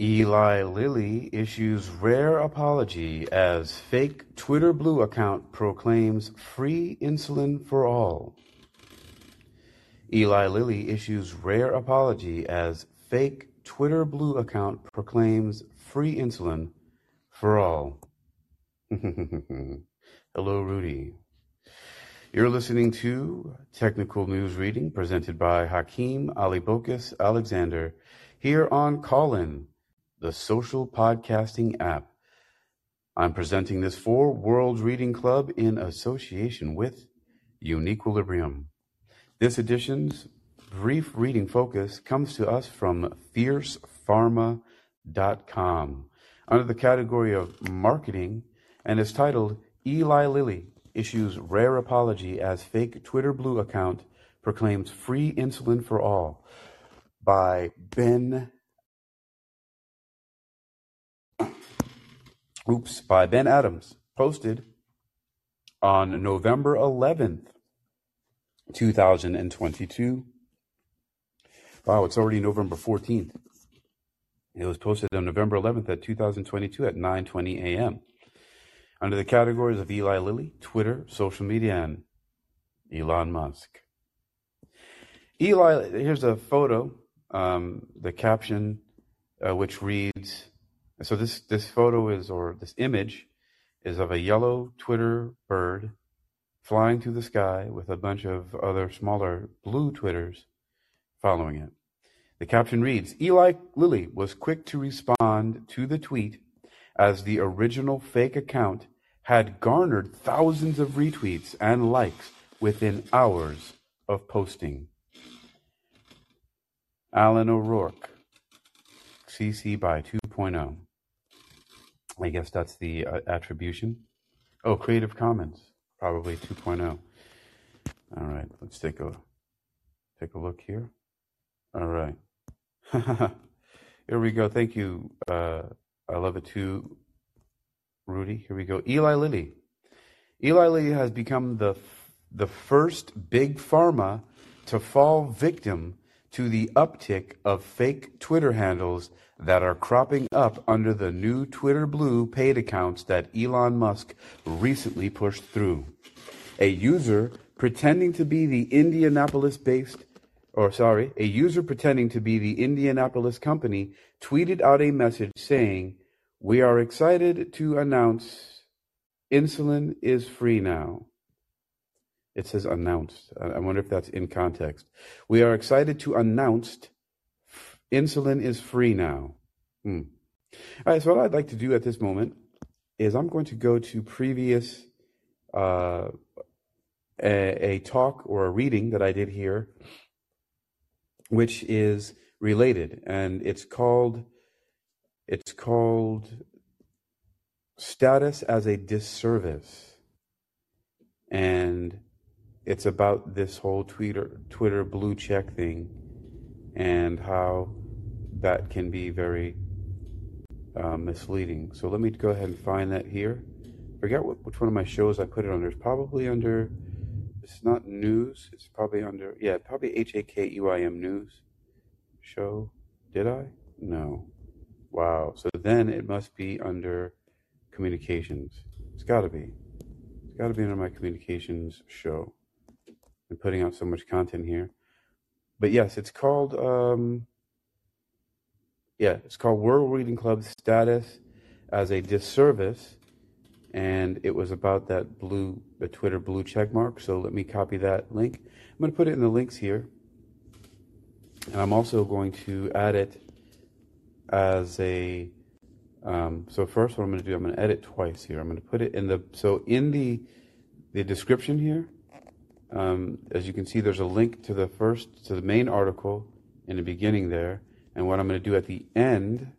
Eli Lilly issues rare apology as fake Twitter Blue account proclaims free insulin for all. Eli Lilly issues rare apology as fake Twitter Blue account proclaims free insulin for all. Hello, Rudy. You're listening to Technical News Reading presented by Hakeem Ali Bocas Alexander here on Callin the social podcasting app. I'm presenting this for World Reading Club in association with Uniquilibrium. This edition's brief reading focus comes to us from fiercepharma.com under the category of marketing and is titled Eli Lilly issues rare apology as fake Twitter Blue account proclaims free insulin for all by Ben oops, by Ben Adams, posted on November 11th, 2022. Wow, it's already November 14th. It was posted on November 11th at 2022 at 9:20 a.m. under the categories of Eli Lilly, Twitter, social media, and Elon Musk. Eli, here's a photo. Um, the caption, uh, which reads, so this this photo is or this image is of a yellow Twitter bird flying through the sky with a bunch of other smaller blue twitters following it. The caption reads Eli Lilly was quick to respond to the tweet as the original fake account had garnered thousands of retweets and likes within hours of posting. Alan O'Rourke, CC by 2.0. I guess that's the uh, attribution. Oh, Creative Commons, probably 2.0. All right, let's take a take a look here. All right, here we go. Thank you. Uh, I love it too, Rudy. Here we go. Eli Lilly. Eli Lilly has become the the first big pharma to fall victim to the uptick of fake Twitter handles that are cropping up under the new Twitter Blue paid accounts that Elon Musk recently pushed through. A user pretending to be the Indianapolis based, or sorry, a user pretending to be the Indianapolis company tweeted out a message saying, We are excited to announce insulin is free now. It says announced. I wonder if that's in context. We are excited to announce insulin is free now. Hmm. All right, so what I'd like to do at this moment is I'm going to go to previous uh, a, a talk or a reading that I did here, which is related, and it's called it's called status as a disservice, and it's about this whole Twitter Twitter blue check thing and how that can be very uh, misleading. So let me go ahead and find that here. Forget what, which one of my shows I put it under. It's probably under. It's not news. It's probably under. Yeah, probably H A K U I M news show. Did I? No. Wow. So then it must be under communications. It's got to be. It's got to be under my communications show I'm putting out so much content here. But yes, it's called um, yeah, it's called World Reading Club Status as a Disservice, and it was about that blue, the Twitter blue check mark. So let me copy that link. I'm going to put it in the links here, and I'm also going to add it as a. Um, so first, what I'm going to do, I'm going to edit twice here. I'm going to put it in the so in the the description here. Um, as you can see, there's a link to the first, to the main article in the beginning there. And what I'm going to do at the end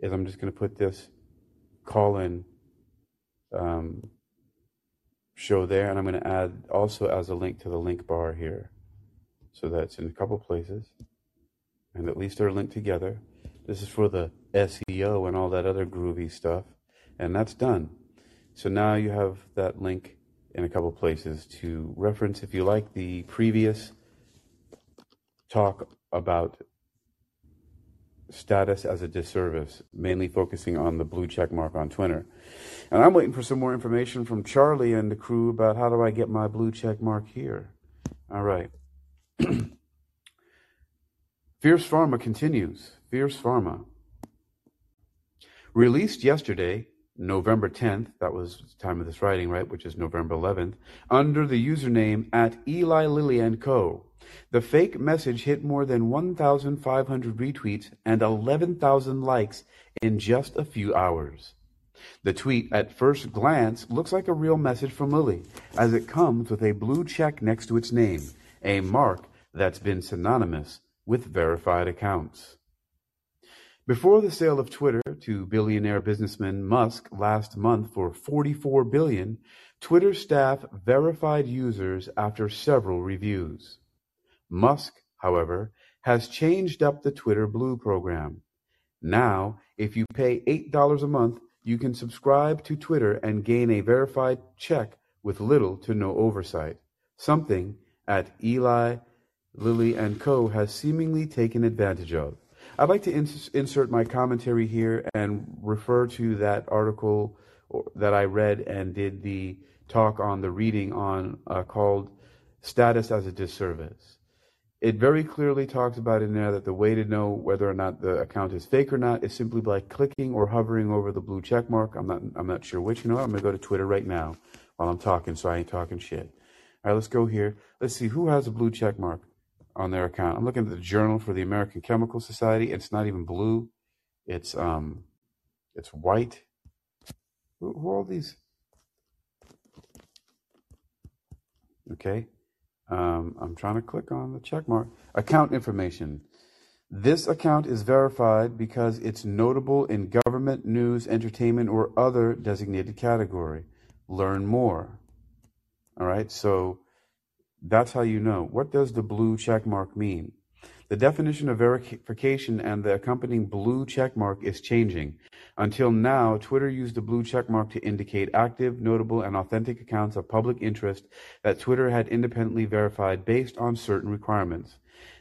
is I'm just going to put this call in um, show there. And I'm going to add also as a link to the link bar here. So that's in a couple places. And at least they're linked together. This is for the SEO and all that other groovy stuff. And that's done. So now you have that link in a couple places to reference if you like the previous talk about status as a disservice, mainly focusing on the blue check mark on Twitter. And I'm waiting for some more information from Charlie and the crew about how do I get my blue check mark here. All right. Fierce Pharma continues. Fierce Pharma. Released yesterday, November 10th, that was the time of this writing, right, which is November 11th, under the username at Eli Lilly and Co. The fake message hit more than 1,500 retweets and 11,000 likes in just a few hours. The tweet, at first glance, looks like a real message from Lilly, as it comes with a blue check next to its name, a mark that's been synonymous with verified accounts. Before the sale of Twitter to billionaire businessman Musk last month for 44 billion, Twitter staff verified users after several reviews. Musk, however, has changed up the Twitter Blue program. Now, if you pay $8 a month, you can subscribe to Twitter and gain a verified check with little to no oversight, something at Eli Lilly and Co. has seemingly taken advantage of. I'd like to ins- insert my commentary here and refer to that article that I read and did the talk on the reading on uh, called Status as a Disservice. It very clearly talks about in there that the way to know whether or not the account is fake or not is simply by clicking or hovering over the blue check mark. I'm not I'm not sure which. You know, I'm gonna go to Twitter right now while I'm talking, so I ain't talking shit. All right, let's go here. Let's see who has a blue check mark on their account. I'm looking at the Journal for the American Chemical Society. It's not even blue. It's um, it's white. Who, who are all these? Okay. Um, I'm trying to click on the check mark. Account information. This account is verified because it's notable in government, news, entertainment, or other designated category. Learn more. All right. So that's how you know. What does the blue check mark mean? The definition of verification and the accompanying blue check mark is changing. Until now, Twitter used the blue check mark to indicate active, notable, and authentic accounts of public interest that Twitter had independently verified based on certain requirements.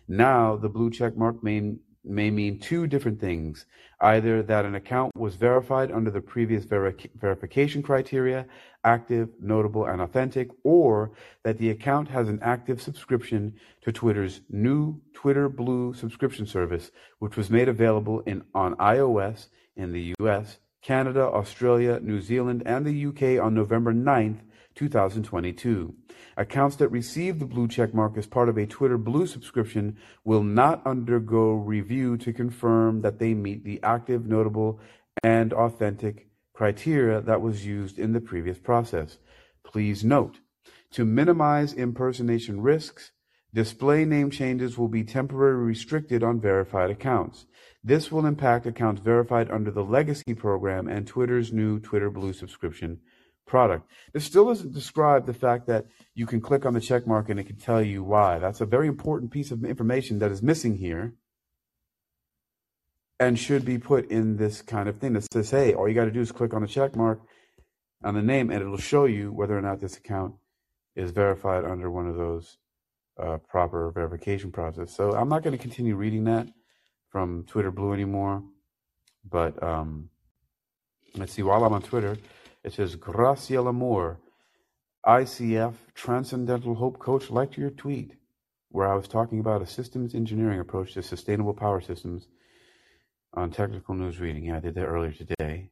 Now, the blue check mark may, may mean two different things. Either that an account was verified under the previous veri- verification criteria active, notable, and authentic, or that the account has an active subscription to Twitter's new Twitter Blue subscription service, which was made available in, on iOS in the US, Canada, Australia, New Zealand, and the UK on November 9th, 2022. Accounts that receive the blue check mark as part of a Twitter Blue subscription will not undergo review to confirm that they meet the active, notable, and authentic criteria that was used in the previous process. Please note, to minimize impersonation risks, display name changes will be temporarily restricted on verified accounts. This will impact accounts verified under the legacy program and Twitter's new Twitter Blue subscription product. This still doesn't describe the fact that you can click on the check mark and it can tell you why. That's a very important piece of information that is missing here and should be put in this kind of thing that says, hey, all you got to do is click on the check mark on the name and it'll show you whether or not this account is verified under one of those uh, proper verification process. So I'm not going to continue reading that from Twitter Blue anymore. But um, let's see, while I'm on Twitter, it says, Graciela Moore, ICF Transcendental Hope Coach, liked your tweet where I was talking about a systems engineering approach to sustainable power systems on Technical News Reading. Yeah, I did that earlier today.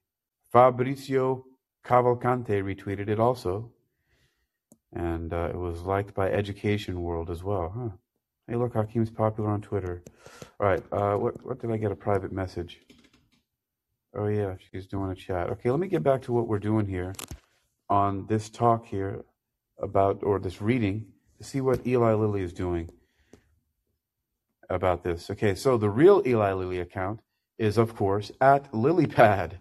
Fabrizio Cavalcante retweeted it also. And uh, it was liked by Education World as well. Huh. Hey, look, Hakeem's popular on Twitter. All right, uh, what, what did I get a private message? Oh, yeah, she's doing a chat. Okay, let me get back to what we're doing here on this talk here about, or this reading, to see what Eli Lilly is doing about this. Okay, so the real Eli Lilly account is, of course, at LillyPad.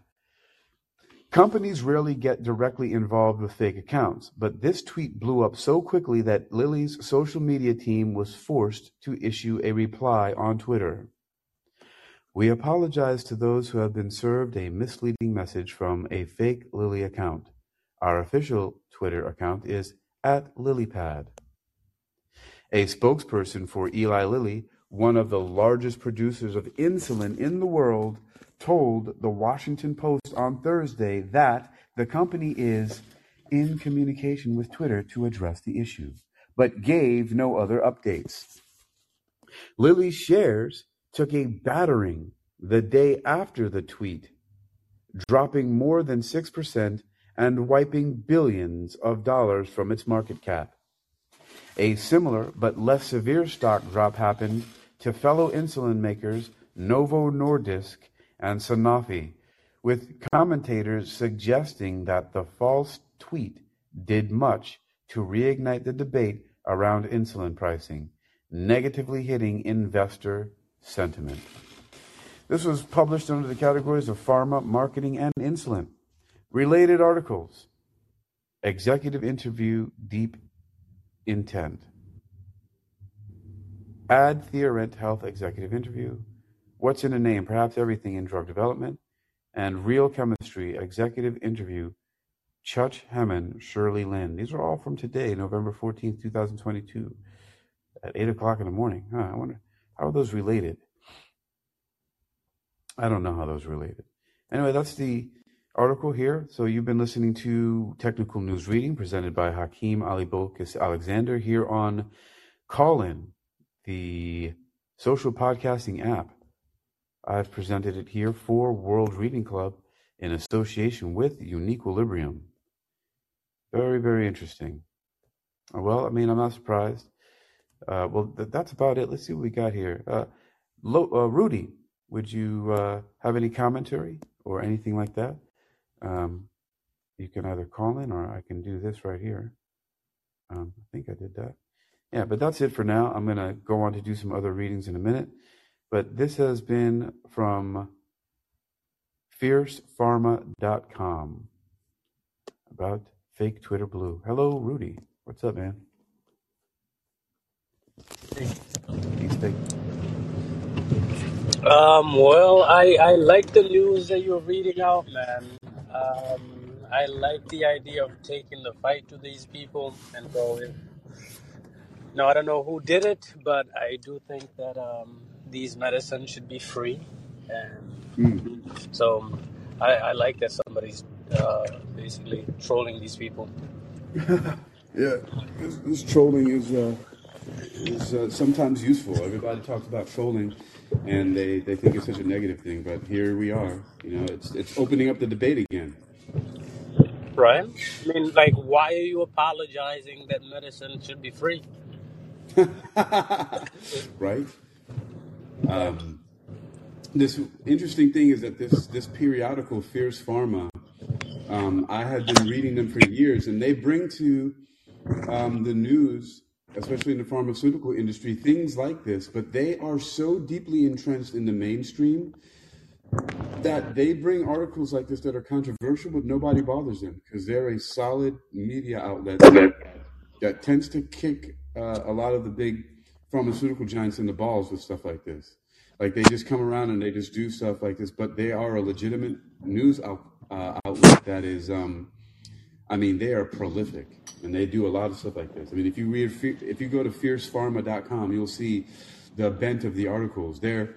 Companies rarely get directly involved with fake accounts, but this tweet blew up so quickly that Lilly's social media team was forced to issue a reply on Twitter. We apologize to those who have been served a misleading message from a fake Lilly account. Our official Twitter account is at LillyPad. A spokesperson for Eli Lilly one of the largest producers of insulin in the world, told the Washington Post on Thursday that the company is in communication with Twitter to address the issue, but gave no other updates. Lilly's shares took a battering the day after the tweet, dropping more than 6% and wiping billions of dollars from its market cap. A similar but less severe stock drop happened to fellow insulin makers Novo Nordisk and Sanofi, with commentators suggesting that the false tweet did much to reignite the debate around insulin pricing, negatively hitting investor sentiment. This was published under the categories of pharma, marketing, and insulin. Related articles Executive interview, deep intent. AdTheorent Health executive interview. What's in a name? Perhaps everything in drug development. And Real Chemistry executive interview. Chuck Hemmen, Shirley Lynn. These are all from today, November 14th, 2022, at 8 o'clock in the morning. Huh, I wonder, how are those related? I don't know how those related. Anyway, that's the article here. So you've been listening to Technical News Reading presented by Hakeem Ali Bocas Alexander here on Callin, the social podcasting app. I've presented it here for World Reading Club in association with Uniquilibrium. Very, very interesting. Well, I mean, I'm not surprised. Uh, well, th- that's about it. Let's see what we got here. Uh, Lo- uh, Rudy, would you uh, have any commentary or anything like that? Um, you can either call in or I can do this right here. Um, I think I did that. Yeah, but that's it for now. I'm going to go on to do some other readings in a minute. But this has been from fiercepharma.com about fake Twitter blue. Hello, Rudy. What's up, man? Fake. Um, well, I, I like the news that you're reading out, man. Um, I like the idea of taking the fight to these people and going. Now, I don't know who did it, but I do think that um, these medicines should be free. And Mm. so I, I like that somebody's uh, basically trolling these people. Yeah, this, this trolling is uh, is uh, sometimes useful. Everybody talks about trolling, and they, they think it's such a negative thing. But here we are. You know, it's it's opening up the debate again. Right? I mean, like, why are you apologizing that medicine should be free? right? Um, this interesting thing is that this this periodical, Fierce Pharma, um, I have been reading them for years, and they bring to um, the news, especially in the pharmaceutical industry, things like this. But they are so deeply entrenched in the mainstream that they bring articles like this that are controversial, but nobody bothers them because they're a solid media outlet that tends to kick uh, a lot of the big pharmaceutical giants in the balls with stuff like this. Like they just come around and they just do stuff like this, but they are a legitimate news out, uh, outlet that is, um, I mean, they are prolific and they do a lot of stuff like this. I mean, if you read, if you go to fiercepharma.com, you'll see the bent of the articles. They're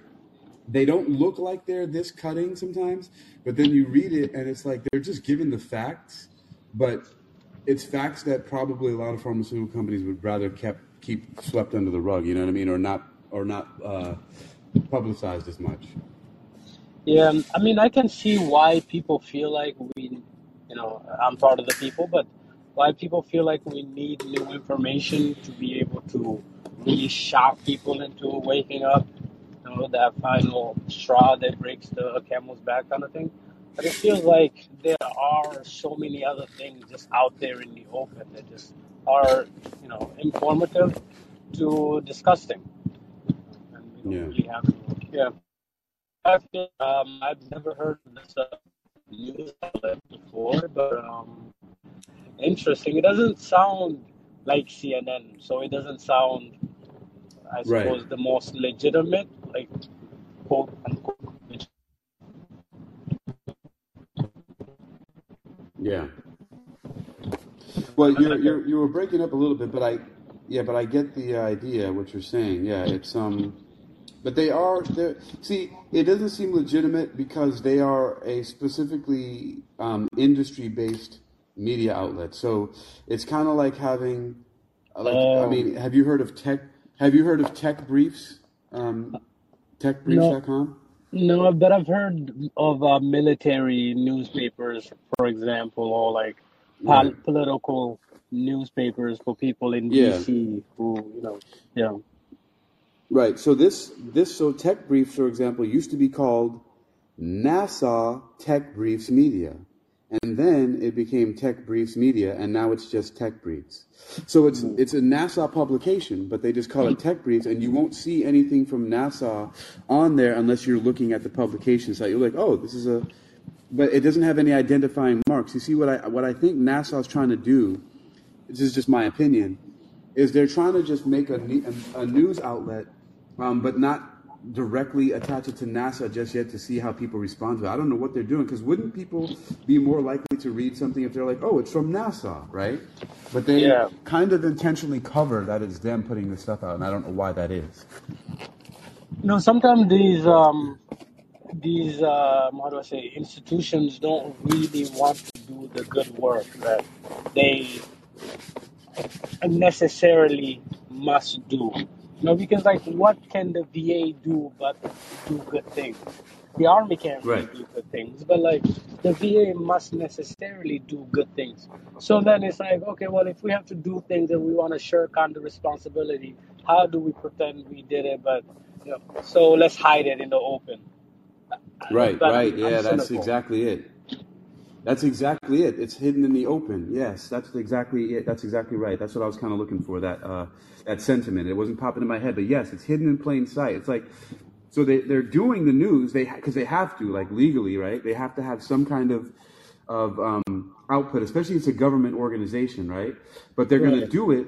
they don't look like they're this cutting sometimes, but then you read it and it's like they're just giving the facts, but it's facts that probably a lot of pharmaceutical companies would rather kept keep swept under the rug. You know what I mean, or not or not uh, publicized as much. Yeah, I mean, I can see why people feel like you know, I'm part of the people, but why people feel like we need new information to be able to really shock people into waking up, you know, that final straw that breaks the camel's back kind of thing. But it feels like there are so many other things just out there in the open that just are, you know, informative to disgusting. And we don't Yeah. really have to, yeah. Um, I've never heard of this uh, news outlet before, but um, interesting. It doesn't sound like CNN, so it doesn't sound, I Right. suppose, the most legitimate, like quote unquote. legit- Yeah. Well, you're you're you were breaking up a little bit, but I yeah, but I get the idea what you're saying. Yeah, it's um but they are. They're, see, it doesn't seem legitimate because they are a specifically um, industry-based media outlet. So it's kind of like having, like, I Oh, mean, have you heard of tech? Have you heard of Tech Briefs? Um, no, TechBriefs.com. no, but I've heard of uh, military newspapers, for example, or like pol political newspapers for people in Yeah. DC who, you know, yeah. Right. So this this so Tech Briefs, for example, used to be called NASA Tech Briefs Media. And then it became Tech Briefs Media, and now it's just Tech Briefs. So it's it's a NASA publication, but they just call it Tech Briefs, and you won't see anything from NASA on there unless you're looking at the publication site. You're like, oh, this is a, but it doesn't have any identifying marks. You see what I what I think NASA is trying to do. This is just my opinion. Is they're trying to just make a, a news outlet, um, but not directly attach it to NASA just yet to see how people respond to it. I don't know what they're doing because wouldn't people be more likely to read something if they're like, oh, it's from NASA, right? But they Yeah. kind of intentionally cover that it's them putting this stuff out, and I don't know why that is. No, sometimes these um these um how do I say institutions don't really want to do the good work that they necessarily must do. You know, because like what can the VA do but do good things? The army can't Right. do good things, but like the VA must necessarily do good things. So then it's like, okay, well, if we have to do things and we want to shirk on the responsibility, how do we pretend we did it? But you know, so let's hide it in the open. Right, But right. I'm Yeah, that's exactly it. That's exactly it. It's hidden in the open. Yes, that's exactly it. That's exactly right. That's what I was kind of looking for. That uh, that sentiment. It wasn't popping in my head, but yes, it's hidden in plain sight. It's like so they they're doing the news they because they have to like legally, right? They have to have some kind of of um, output, especially it's a government organization, right? But they're going to do it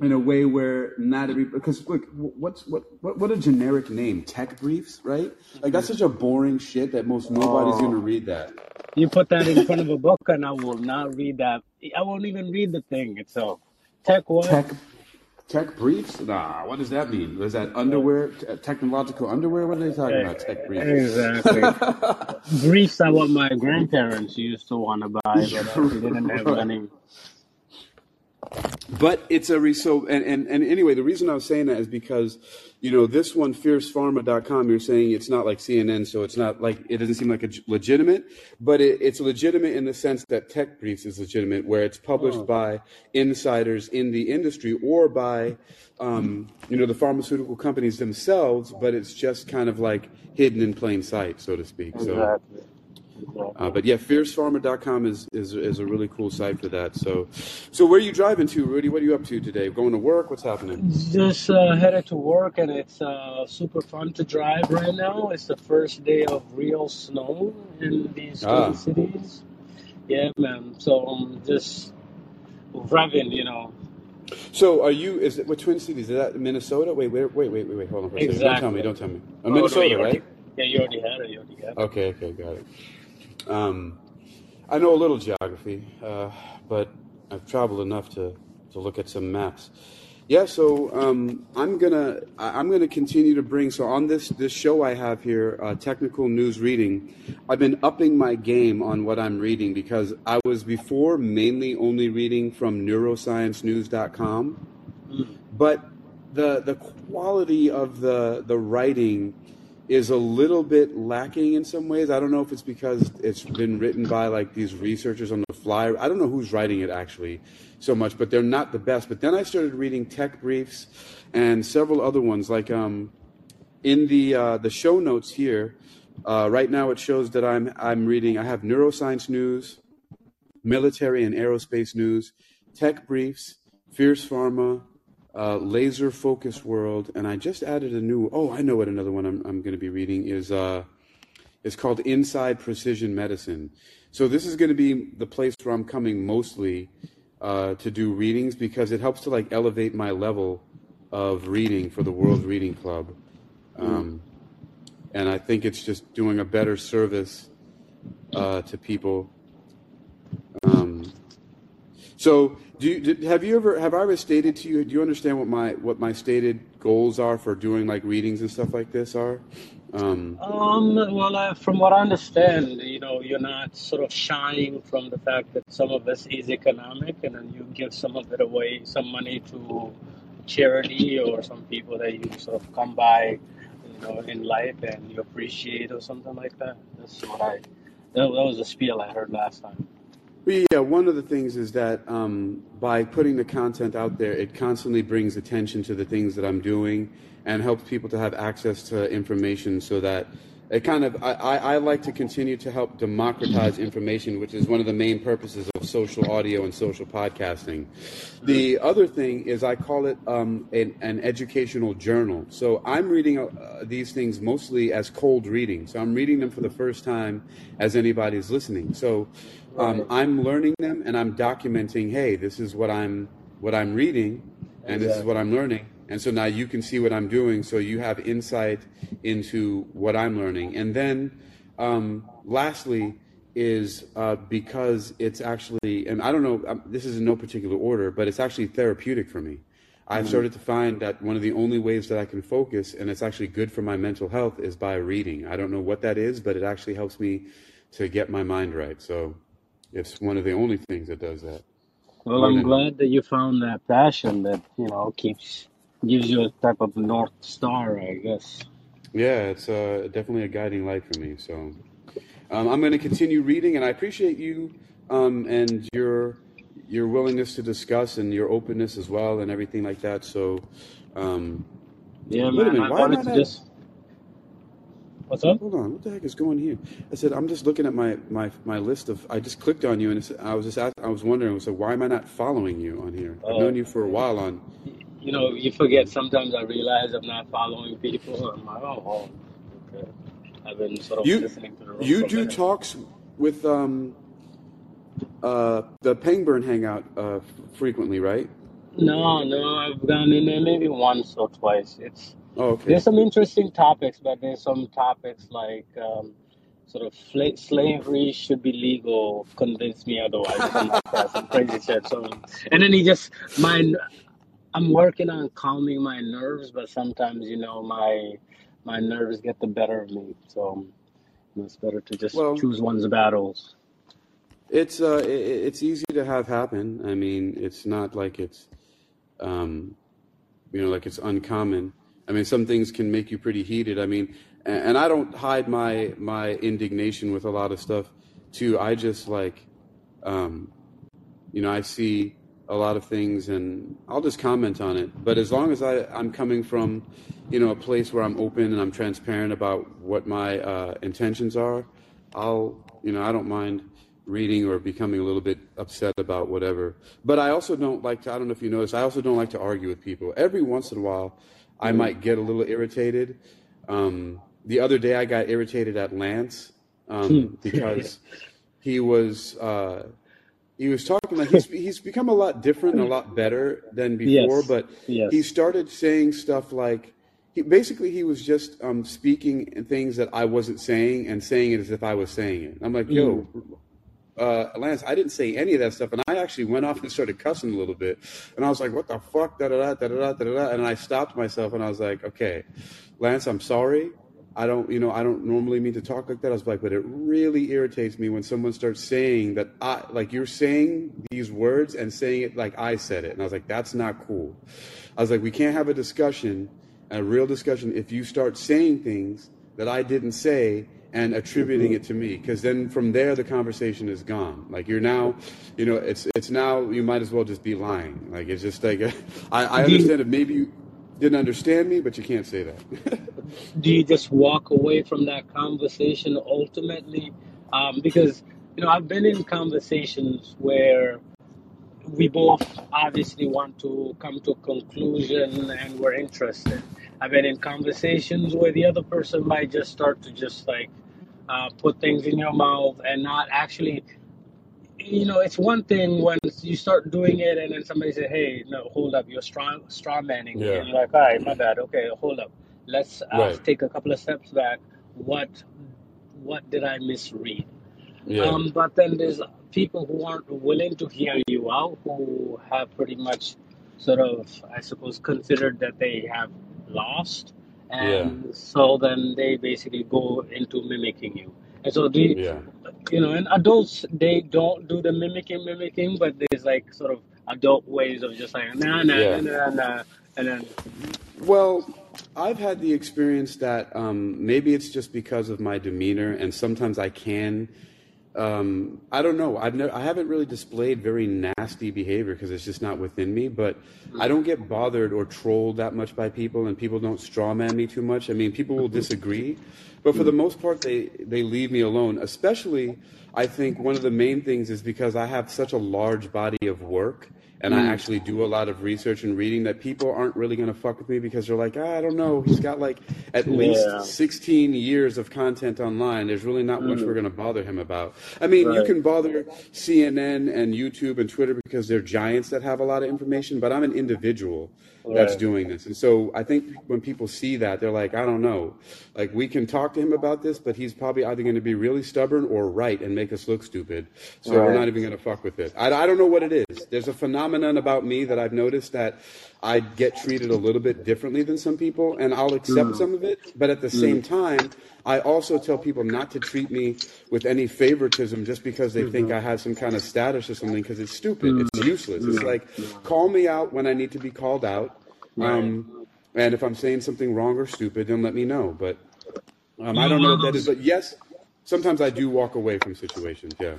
in a way where not every because look what's what what what a generic name tech briefs right like that's such a boring shit that most nobody's gonna Oh, read that you put that in front of a book, and I will not read that. I won't even read the thing itself. Tech what? tech tech briefs nah what does that mean is that underwear technological underwear what are they talking about tech briefs Exactly. Briefs are what my grandparents used to want to buy, but they didn't have money. But it's a re- so and, and and anyway, the reason I was saying that is because you know this one fiercepharma.com you're saying it's not like CNN so it's not like it doesn't seem like a legitimate but it, it's legitimate in the sense that Tech Briefs is legitimate where it's published Oh, by insiders in the industry or by um, you know the pharmaceutical companies themselves but it's just kind of like hidden in plain sight so to speak so exactly. Uh, Exactly. but yeah, fiercepharma.com is, is is a really cool site for that. So, so where are you driving to, Rudy? What are you up to today? Going to work? What's happening? Just uh, headed to work, and it's uh, super fun to drive right now. It's the first day of real snow in these twin Ah, cities. Yeah, man. So I'm just revving, you know. so are you? Is it what Twin Cities? Is that Minnesota? Wait, wait, wait, wait, wait, wait. Hold on for a second. Don't tell me. Don't tell me. Oh no, Minnesota, you already, right? yeah, you already had it. You already had it. Okay, okay, got it. Um, I know a little geography, uh, but I've traveled enough to, to look at some maps. Yeah, so um, I'm gonna I'm gonna continue to bring so on this this show I have here, uh, technical news reading. I've been upping my game on what I'm reading because I was before mainly only reading from neurosciencenews.com, Mm. but the the quality of the the writing is a little bit lacking in some ways. I don't know if it's because it's been written by like these researchers on the fly. I don't know who's writing it actually so much, but they're not the best. But then I started reading tech briefs and several other ones like um in the uh, the show notes here. Uh, right now it shows that I'm I'm reading. I have neuroscience news, military and aerospace news, tech briefs, fierce pharma, uh, laser focus world, and I just added a new. Oh, I know what another one I'm I'm going to be reading is. Uh, it's called Inside Precision Medicine. So this is going to be the place where I'm coming mostly uh, to do readings because it helps to like elevate my level of reading for the World Reading Club, Mm. um, and I think it's just doing a better service uh, to people. So, do you, have you ever have I ever stated to you? Do you understand what my what my stated goals are for doing like readings and stuff like this are? Um, Um, well, uh, from what I understand, you know, you're not sort of shying from the fact that some of this is economic, and then you give some of it away, some money to charity or some people that you sort of come by, you know, in life and you appreciate or something like that. That's what I. That, that was a spiel I heard last time. But yeah, one of the things is that um, by putting the content out there, it constantly brings attention to the things that I'm doing and helps people to have access to information so that it kind of, I, I like to continue to help democratize information, which is one of the main purposes of social audio and social podcasting. The other thing is I call it um, an, an educational journal. So I'm reading uh, these things mostly as cold reading. So I'm reading them for the first time as anybody's listening. So um, I'm learning them and I'm documenting. Hey, this is what I'm what I'm reading, and this is what I'm learning. And so now you can see what I'm doing, so you have insight into what I'm learning. And then, um, lastly, is uh, because it's actually, and I don't know, um, this is in no particular order, but it's actually therapeutic for me. I've started to find that one of the only ways that I can focus, and it's actually good for my mental health, is by reading. I don't know what that is, but it actually helps me to get my mind right. So it's one of the only things that does that. Well, I'm glad that you found that passion that you know keeps gives you a type of north star, I guess. Yeah, it's uh, definitely a guiding light for me. So um, I'm going to continue reading, and I appreciate you um, and your your willingness to discuss and your openness as well, and everything like that. So, um, Yeah, wait a man. minute, I why am I wanted to not? just. What's up? Hold on, what the heck is going here? I said I'm just looking at my my my list of. I just clicked on you, and I was just ask, I was wondering. So why am I not following you on here? I've known Uh, you for a while on. You know, you forget sometimes. I realize I'm not following people. I'm like, oh, oh, okay. I've been sort of You listening to the room you for a do minute. talks with um uh the Pangburn Hangout uh frequently, right? No, no, I've gone in there maybe once or twice. It's Oh, okay. there's some interesting topics, but there's some topics like um, sort of fla- slavery should be legal. Convince me otherwise. Something like that, some crazy shit. So, and then he just my I'm working on calming my nerves, but sometimes you know my my nerves get the better of me. So it's better to just Well, choose one's battles. it's uh i i- it's easy to have happen. I mean, it's not like it's um you know like it's uncommon. I mean, some things can make you pretty heated. I mean, and, and I don't hide my my indignation with a lot of stuff too. I just like um you know, I see a lot of things and I'll just comment on it. But as long as I, I'm coming from, you know, a place where I'm open and I'm transparent about what my uh, intentions are, I'll, you know, I don't mind reading or becoming a little bit upset about whatever. But I also don't like to, I don't know if you notice, I also don't like to argue with people. Every once in a while, I Mm. might get a little irritated. Um, the other day, I got irritated at Lance um, because he was. Uh, he was talking like he's he's become a lot different and a lot better than before, yes, but he started saying stuff like he basically he was just um, speaking things that I wasn't saying and saying it as if I was saying it. I'm like, yo, Mm. uh, Lance, I didn't say any of that stuff, and I actually went off and started cussing a little bit, and I was like, what the fuck, da da da da da da da, and I stopped myself and I was like, okay, Lance, I'm sorry. I don't, you know, I don't normally mean to talk like that. I was like, but it really irritates me when someone starts saying that I, like you're saying these words and saying it like I said it. And I was like, that's not cool. I was like, we can't have a discussion, a real discussion, if you start saying things that I didn't say and attributing mm-hmm. it to me, because then from there the conversation is gone. Like you're now, you know, it's it's now you might as well just be lying. Like it's just like I, I you, understand if maybe you didn't understand me, but you can't say that. do you just walk away from that conversation ultimately? Um, because you know I've been in conversations where we both obviously want to come to a conclusion and we're interested. I've been in conversations where the other person might just start to just like uh, put things in your mouth and not actually you know, it's one thing when you start doing it and then somebody say, "Hey, no, hold up, you're straw straw manning yeah. and you're like, "All right, my bad. Okay, hold up. Let's uh, Right. take a couple of steps back. What what did I misread?" Yeah. Um, but then there's people who aren't willing to hear you out, who have pretty much sort of, I suppose, considered that they have lost, Yeah. and so then they basically go into mimicking you. And so the Yeah. You know, and adults they don't do the mimicking, mimicking, but there's like sort of adult ways of just like nah, nah, nah, Yeah. nah, nah, and then Well, I've had the experience that um, maybe it's just because of my demeanor, and sometimes I can. Um, I don't know. I've never, I haven't really displayed very nasty behavior because it's just not within me. But I don't get bothered or trolled that much by people, and people don't strawman me too much. I mean, people will disagree, but for the mm-hmm. most part, they they leave me alone. Especially, I think one of the main things is because I have such a large body of work and I actually do a lot of research and reading that people aren't really going to fuck with me because they're like, ah, I don't know. He's got like at least 16 years of content online. There's really not much we're going to bother him about. I mean, you can bother CNN and YouTube and Twitter because they're giants that have a lot of information, but I'm an individual that's doing this. And so I think when people see that, they're like, I don't know. Like, we can talk to him about this, but he's probably either going to be really stubborn or right and make us look stupid. So we're not even going to fuck with it. I, I don't know what it is. There's a phenomenon about me that I've noticed that I get treated a little bit differently than some people, and I'll accept mm, some of it. But at the mm, same time, I also tell people not to treat me with any favoritism just because they think mhm, I have some kind of status or something because it's stupid. mm, It's useless. It's mm, like, call me out when I need to be called out. right. Um, and if I'm saying something wrong or stupid, then let me know. But um, I don't know what that is. But yes, sometimes I do walk away from situations. Yeah.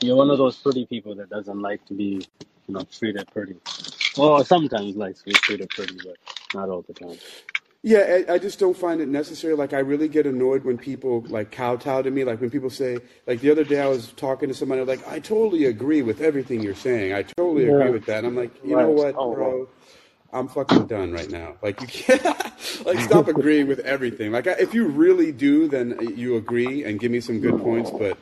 You're one of those pretty people that doesn't like to be, you know, treated pretty. Well, sometimes likes to be treated pretty, but not all the time. Yeah, I, I just don't find it necessary. Like, I really get annoyed when people like kowtow to me. Like when people say, like the other day, I was talking to somebody like, I totally agree with everything you're saying. I totally agree Yeah. with that. And I'm like, you know Right. what, Oh, wow. bro? I'm fucking done right now. Like you can't, like stop agreeing with everything. Like I, if you really do, then you agree and give me some good points. But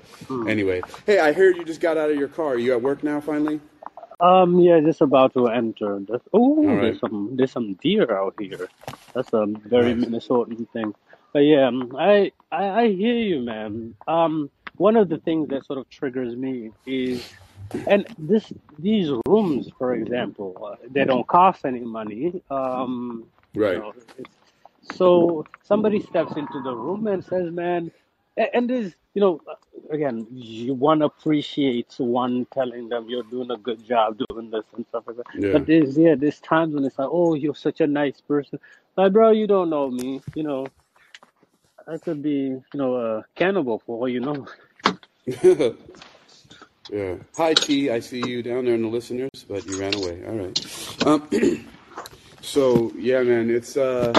anyway, hey, I heard you just got out of your car. Are you at work now finally? Um, yeah, just about to enter. The, oh, right, there's some there's some deer out here. That's a very nice. Minnesotan thing. But yeah, um, I, I I hear you, man. Um, one of the things that sort of triggers me is, and this these rooms, for example, uh, they don't cost any money. Um, you Right. know, it's, so somebody steps into the room and says, "Man," and there's you know, uh, again, you one appreciates one telling them you're doing a good job doing this and stuff like that. Yeah. But there's yeah, there's times when it's like, "Oh, you're such a nice person." Like, bro, you don't know me. You know, I could be, you know, a cannibal for all you know. yeah. Hi T, I see you down there in the listeners, but you ran away. All right. Um, so yeah, man, it's uh,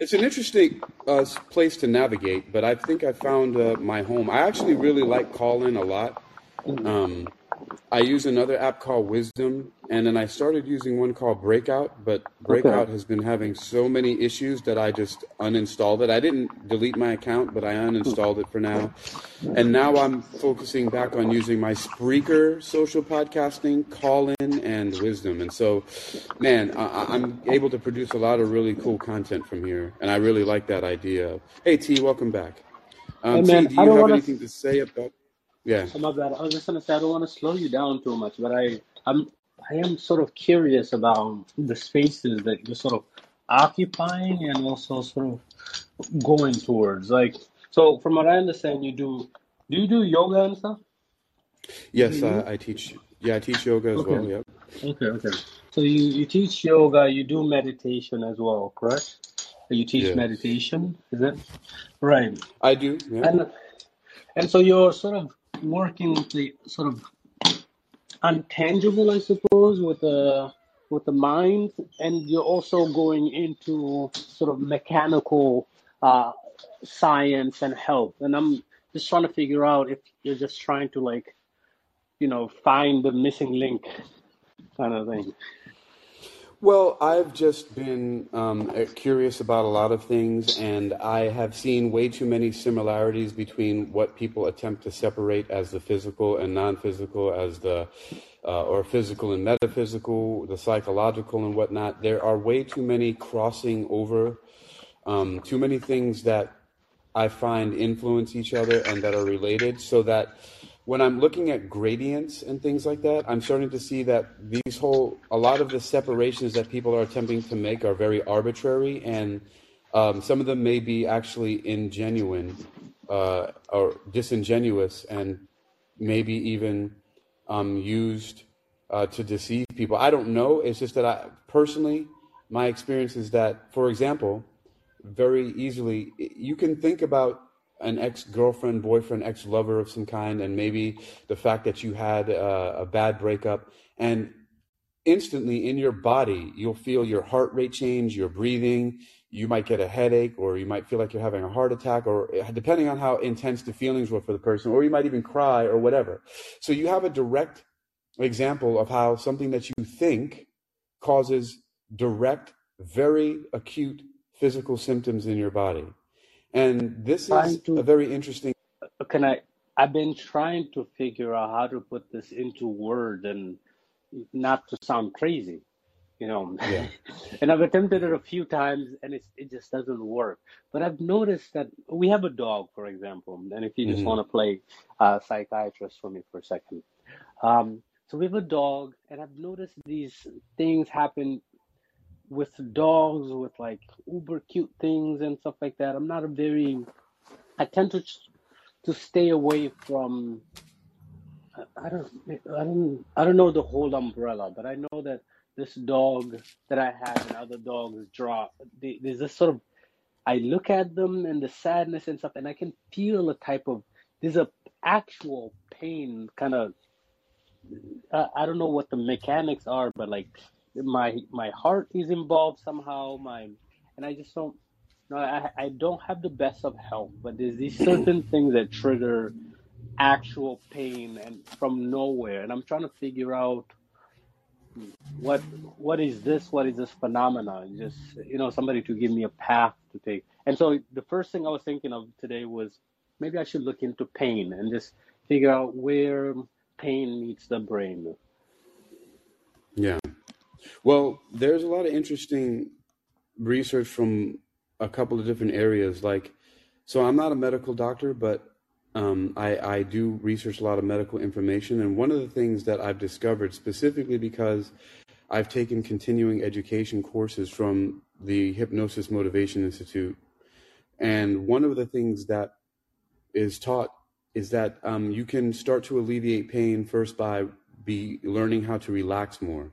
it's an interesting uh, place to navigate, but I think I found uh, my home. I actually really like Callin a lot. Mm, Um, I use another app called Wisdom, and then I started using one called Breakout, but Okay. Breakout has been having so many issues that I just uninstalled it. I didn't delete my account, but I uninstalled it for now. And now I'm focusing back on using my Spreaker social podcasting, Callin, and Wisdom. And so, man, I, I'm able to produce a lot of really cool content from here, and I really like that idea. Hey, T, welcome back. Hey Um, T, man, do you have want anything to say about? Yeah. Oh, my bad. I was just gonna say I don't want to slow you down too much, but I I'm I am sort of curious about the spaces that you're sort of occupying and also sort of going towards. Like, so from what I understand, you do do you do yoga and stuff? Yes. I, uh, I teach. Yeah, I teach yoga as Okay, well. Yep. okay, okay. So you you teach yoga, you do meditation as well, correct? You teach Yes, meditation, is it? Right. I do. Yeah. And and so you're sort of working with the sort of untangible, I suppose, with the with the mind, and you're also going into sort of mechanical uh, science and health. And I'm just trying to figure out if you're just trying to like, you know, find the missing link kind of thing. Well, I've just been um, uh, curious about a lot of things, and I have seen way too many similarities between what people attempt to separate as the physical and non-physical, as the uh, or physical and metaphysical, the psychological and whatnot. There are way too many crossing over, um, too many things that I find influence each other and that are related so that when I'm looking at gradients and things like that, I'm starting to see that these whole, a lot of the separations that people are attempting to make are very arbitrary and um, some of them may be actually ingenuine uh, or disingenuous and maybe even um, used uh, to deceive people. I don't know. It's just that I personally, my experience is that, for example, very easily, you can think about an ex girlfriend, boyfriend, ex lover of some kind, and maybe the fact that you had a, a bad breakup, and instantly in your body, you'll feel your heart rate change, your breathing. You might get a headache, or you might feel like you're having a heart attack, or uh, depending on how intense the feelings were for the person, or you might even cry or whatever. So you have a direct example of how something that you think causes direct, very acute physical symptoms in your body. And this is to a very interesting. can I I've been trying to figure out how to put this into word and not to sound crazy, you know. Yeah. and I've attempted it a few times and it's, it just doesn't work. But I've noticed that we have a dog, for example, and if you just hmm want to play uh, psychiatrist for me for a second. Um, so we have a dog, and I've noticed these things happen with dogs with like uber cute things and stuff like that. I'm not a very I tend to to stay away from I don't I don't I don't know the whole umbrella, but I know that this dog that I have and other dogs draw they, there's this sort of I look at them and the sadness and stuff and I can feel a type of there's a actual pain kind of I, I don't know what the mechanics are, but like my my heart is involved somehow. My and I just don't. No, I I don't have the best of health, but there's these mm-hmm. certain things that trigger actual pain and from nowhere, and I'm trying to figure out what what is this? What is this phenomenon? Just you know, somebody to give me a path to take. And so the first thing I was thinking of today was maybe I should look into pain and just figure out where pain meets the brain. Yeah. Well, there's a lot of interesting research from a couple of different areas. Like, so I'm not a medical doctor, but um, I, I do research a lot of medical information. And one of the things that I've discovered, specifically because I've taken continuing education courses from the Hypnosis Motivation Institute, and one of the things that is taught is that um, you can start to alleviate pain first by be learning how to relax more.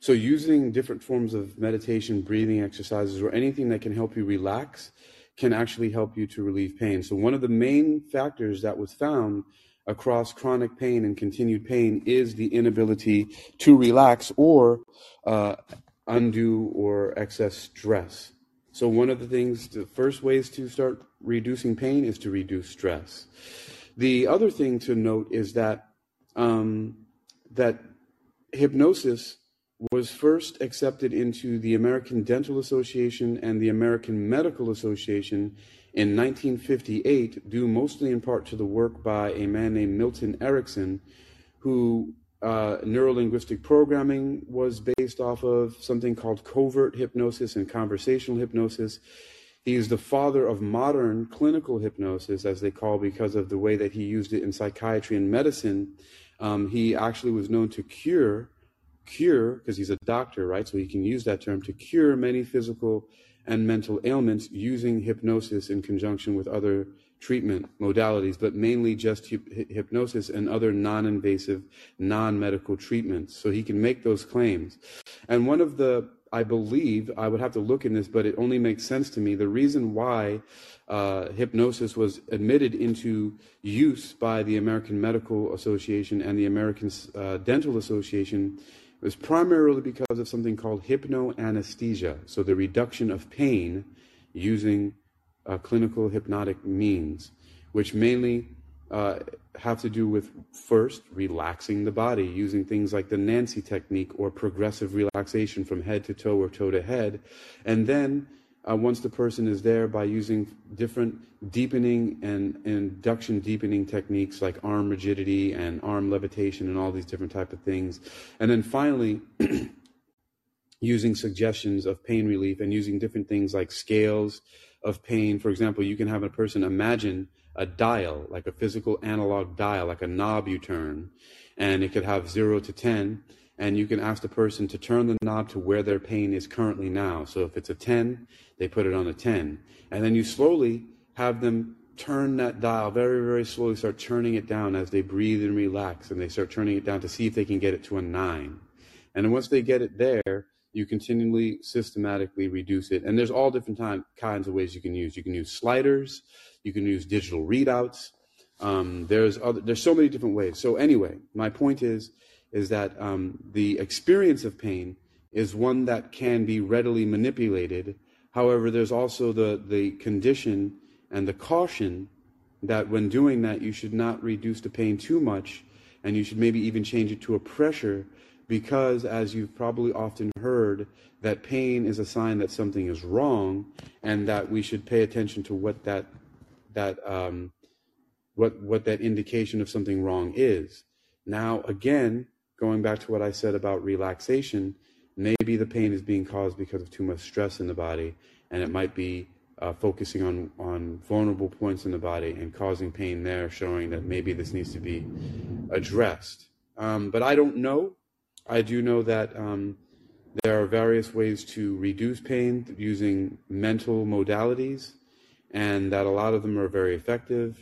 So, using different forms of meditation, breathing exercises, or anything that can help you relax can actually help you to relieve pain. So, one of the main factors that was found across chronic pain and continued pain is the inability to relax or uh, or excess stress. So, one of the things, the first ways to start reducing pain is to reduce stress. The other thing to note is that um, that hypnosis was first accepted into the American Dental Association and the American Medical Association in 1958, due mostly in part to the work by a man named Milton Erickson, who uh, neurolinguistic programming was based off of something called covert hypnosis and conversational hypnosis. He is the father of modern clinical hypnosis, as they call, because of the way that he used it in psychiatry and medicine. Um, he actually was known to cure cure, because he's a doctor, right? So he can use that term to cure many physical and mental ailments using hypnosis in conjunction with other treatment modalities, but mainly just hypnosis and other non invasive, non medical treatments. So he can make those claims. And one of the, I believe, I would have to look in this, but it only makes sense to me. The reason why uh, hypnosis was admitted into use by the American Medical Association and the American uh, Dental Association it was primarily because of something called hypnoanesthesia, so the reduction of pain using uh, clinical hypnotic means, which mainly uh, have to do with first relaxing the body using things like the Nancy technique or progressive relaxation from head to toe or toe to head, and then uh, once the person is there by using different deepening and induction deepening techniques like arm rigidity and arm levitation and all these different type of things and then finally using suggestions of pain relief and using different things like scales of pain. For example, you can have a person imagine a dial, like a physical analog dial, like a knob you turn, and it could have zero to 10. And you can ask the person to turn the knob to where their pain is currently now. So if it's a 10, they put it on a 10. And then you slowly have them turn that dial very, very slowly, start turning it down as they breathe and relax, and they start turning it down to see if they can get it to a nine. And once they get it there, you continually systematically reduce it. And there's all different time, kinds of ways you can use. You can use sliders, you can use digital readouts. Um, there's other, there's so many different ways. So anyway, my point is is that um, the experience of pain is one that can be readily manipulated. However, there's also the the condition and the caution that when doing that, you should not reduce the pain too much, and you should maybe even change it to a pressure, because as you've probably often heard, that pain is a sign that something is wrong, and that we should pay attention to what that that um, what what that indication of something wrong is. Now, again, going back to what I said about relaxation, maybe the pain is being caused because of too much stress in the body, and it might be uh, focusing on, on vulnerable points in the body and causing pain there, showing that maybe this needs to be addressed. Um, but I don't know. I do know that um, there are various ways to reduce pain using mental modalities, and that a lot of them are very effective,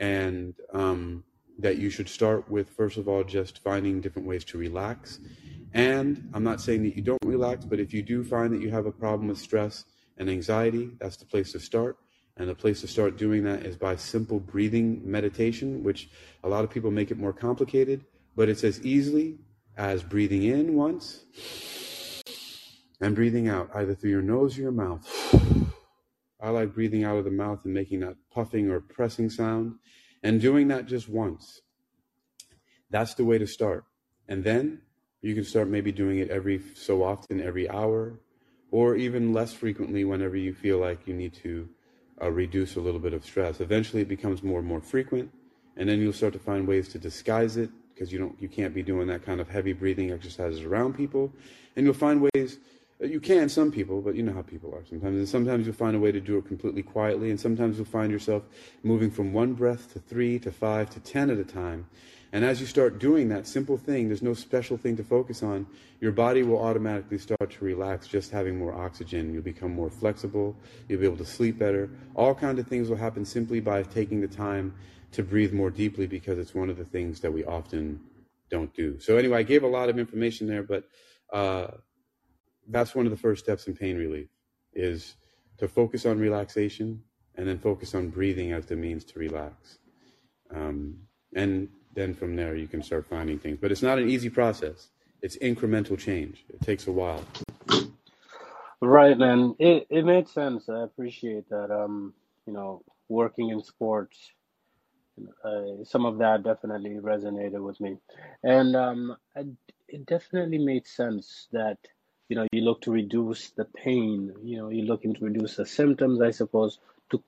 and um, that you should start with, first of all, just finding different ways to relax. And I'm not saying that you don't relax, but if you do find that you have a problem with stress, and anxiety, that's the place to start. And the place to start doing that is by simple breathing meditation, which a lot of people make it more complicated, but it's as easily as breathing in once and breathing out, either through your nose or your mouth. I like breathing out of the mouth and making that puffing or pressing sound and doing that just once. That's the way to start. And then you can start maybe doing it every so often, every hour, or even less frequently whenever you feel like you need to uh, reduce a little bit of stress. Eventually, it becomes more and more frequent, and then you'll start to find ways to disguise it because you don't, you can't be doing that kind of heavy breathing exercises around people, and you'll find ways. Uh, you can some people, but you know how people are sometimes. And sometimes you'll find a way to do it completely quietly, and sometimes you'll find yourself moving from one breath to three to five to ten at a time, and as you start doing that simple thing, there's no special thing to focus on, your body will automatically start to relax just having more oxygen. You'll become more flexible, you'll be able to sleep better. All kinds of things will happen simply by taking the time to breathe more deeply because it's one of the things that we often don't do. So anyway, I gave a lot of information there, but uh, that's one of the first steps in pain relief is to focus on relaxation and then focus on breathing as the means to relax. Um, and then from there you can start finding things. But it's not an easy process. It's incremental change. It takes a while. Right, and it it made sense. I appreciate that. Um, you know, working in sports, uh, some of that definitely resonated with me, and um, I, it definitely made sense that you know you look to reduce the pain. You know, you're looking to reduce the symptoms, I suppose, to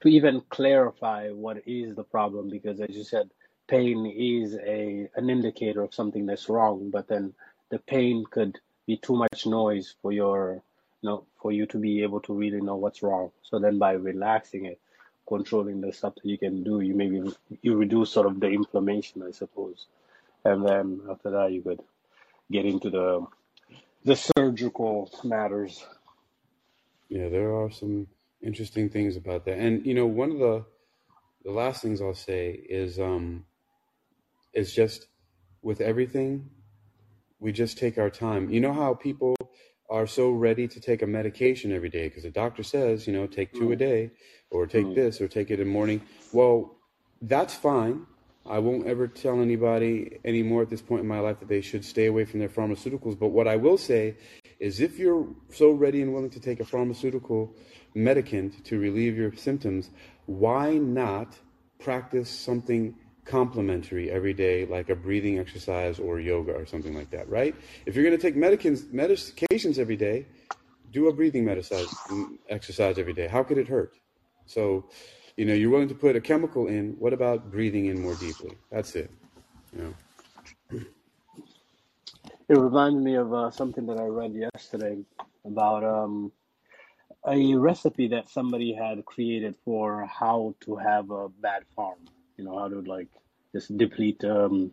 to even clarify what is the problem, because as you said, pain is a an indicator of something that's wrong, but then the pain could be too much noise for your you know for you to be able to really know what's wrong. So then by relaxing it, controlling the stuff that you can do, you maybe you reduce sort of the inflammation, I suppose. And then after that you could get into the the surgical matters. Yeah, there are some interesting things about that. And you know, one of the the last things I'll say is um it's just with everything, we just take our time. You know how people are so ready to take a medication every day because the doctor says, you know, take two a mm. day or take mm. this or take it in the morning. Well, that's fine. I won't ever tell anybody anymore at this point in my life that they should stay away from their pharmaceuticals. But what I will say is if you're so ready and willing to take a pharmaceutical medicant to relieve your symptoms, why not practice something complementary every day, like a breathing exercise or yoga or something like that, right? If you're going to take medications every day, do a breathing exercise every day. How could it hurt? So, you know, you're willing to put a chemical in. What about breathing in more deeply? That's it. It reminded me of uh, something that I read yesterday about um, a recipe that somebody had created for how to have a bad farm. You know, how to like just deplete um,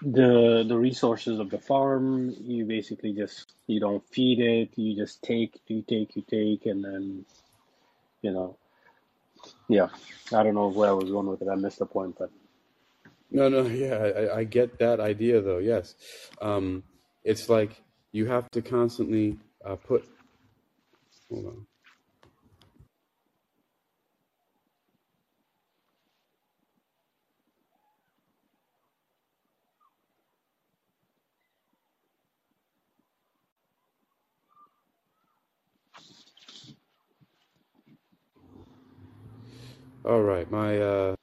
the the resources of the farm. You basically just you don't feed it. You just take, you take, you take, and then you know, yeah. I don't know where I was going with it. I missed the point, but No, no, yeah, I, I get that idea though. Yes, um, it's like you have to constantly uh, put. Hold on. All right, my uh,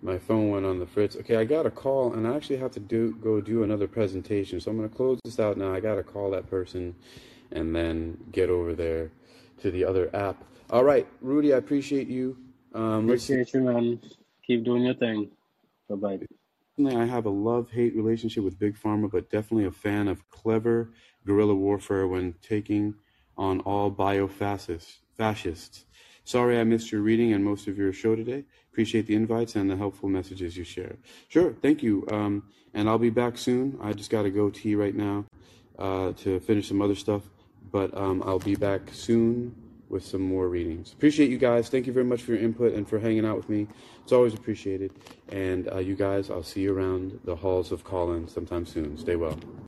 my phone went on the fritz. Okay, I got a call, and I actually have to do go do another presentation. So I'm gonna close this out now. I gotta call that person, and then get over there to the other app. All right, Rudy, I appreciate you. Um, appreciate you, man. Keep doing your thing. Bye bye. I have a love-hate relationship with Big Pharma, but definitely a fan of clever guerrilla warfare when taking on all biofascists. Fascists. Sorry I missed your reading and most of your show today. Appreciate the invites and the helpful messages you share. Sure, thank you. Um, and I'll be back soon. I just got to go tea right now uh, to finish some other stuff, but um, I'll be back soon with some more readings. Appreciate you guys. Thank you very much for your input and for hanging out with me. It's always appreciated. And uh, you guys, I'll see you around the halls of Callin's sometime soon. Stay well.